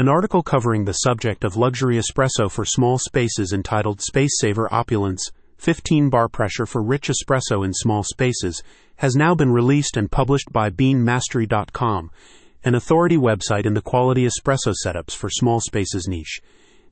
An article covering the subject of luxury espresso for small spaces entitled Space Saver Opulence 15 bar pressure for rich espresso in small spaces has now been released and published by beanmastery.com, an authority website in the quality espresso setups for small spaces niche.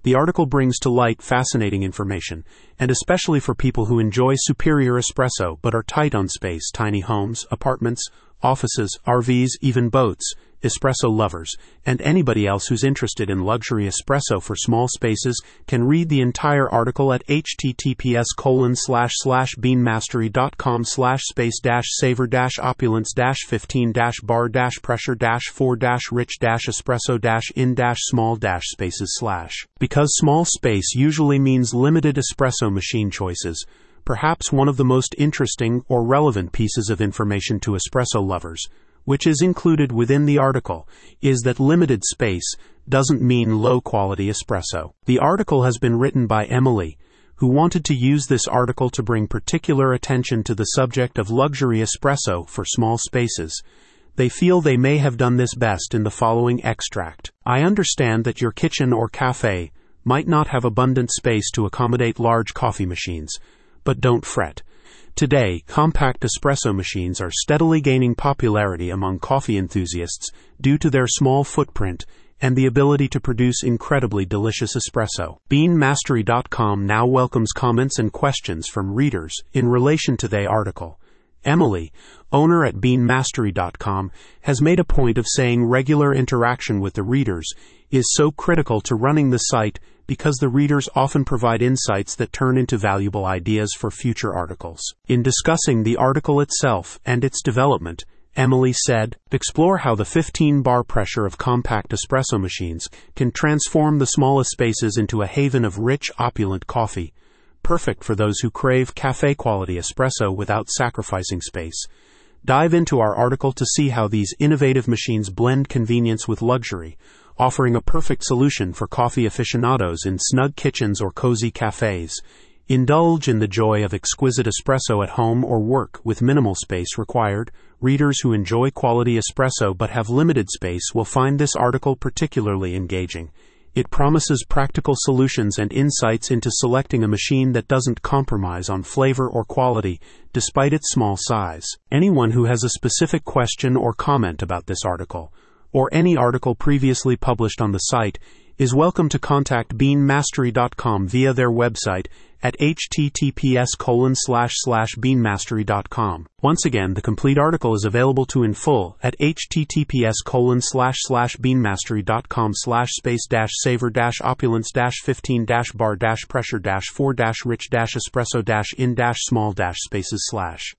The article brings to light fascinating information, and especially for people who enjoy superior espresso but are tight on space, tiny homes, apartments, offices, RVs, even boats, espresso lovers, and anybody else who's interested in luxury espresso for small spaces can read the entire article at https colon slash slash beanmastery.com slash space dash saver dash opulence dash 15 dash bar dash pressure dash 4 dash rich dash espresso dash in dash small dash spaces slash. Because small space usually means limited espresso machine choices, perhaps one of the most interesting or relevant pieces of information to espresso lovers which is included within the article, is that limited space doesn't mean low quality espresso. The article has been written by Emily, who wanted to use this article to bring particular attention to the subject of luxury espresso for small spaces. They feel they may have done this best in the following extract. I understand that your kitchen or cafe might not have abundant space to accommodate large coffee machines, but don't fret. Today, compact espresso machines are steadily gaining popularity among coffee enthusiasts due to their small footprint and the ability to produce incredibly delicious espresso. BeanMastery.com now welcomes comments and questions from readers in relation to the article. Emily, owner at BeanMastery.com, has made a point of saying regular interaction with the readers is so critical to running the site because the readers often provide insights that turn into valuable ideas for future articles. In discussing the article itself and its development, Emily said, Explore how the 15 bar pressure of compact espresso machines can transform the smallest spaces into a haven of rich, opulent coffee, perfect for those who crave cafe quality espresso without sacrificing space. Dive into our article to see how these innovative machines blend convenience with luxury offering a perfect solution for coffee aficionados in snug kitchens or cozy cafes. Indulge in the joy of exquisite espresso at home or work with minimal space required. Readers who enjoy quality espresso but have limited space will find this article particularly engaging. It promises practical solutions and insights into selecting a machine that doesn't compromise on flavor or quality despite its small size. Anyone who has a specific question or comment about this article or any article previously published on the site is welcome to contact beanmastery.com via their website at https colon slash slash beanmastery.com. Once again, the complete article is available to in full at https colon slash slash beanmastery.com slash space dash saver dash opulence dash 15 dash bar dash pressure dash 4 dash rich dash espresso dash in dash small dash spaces slash.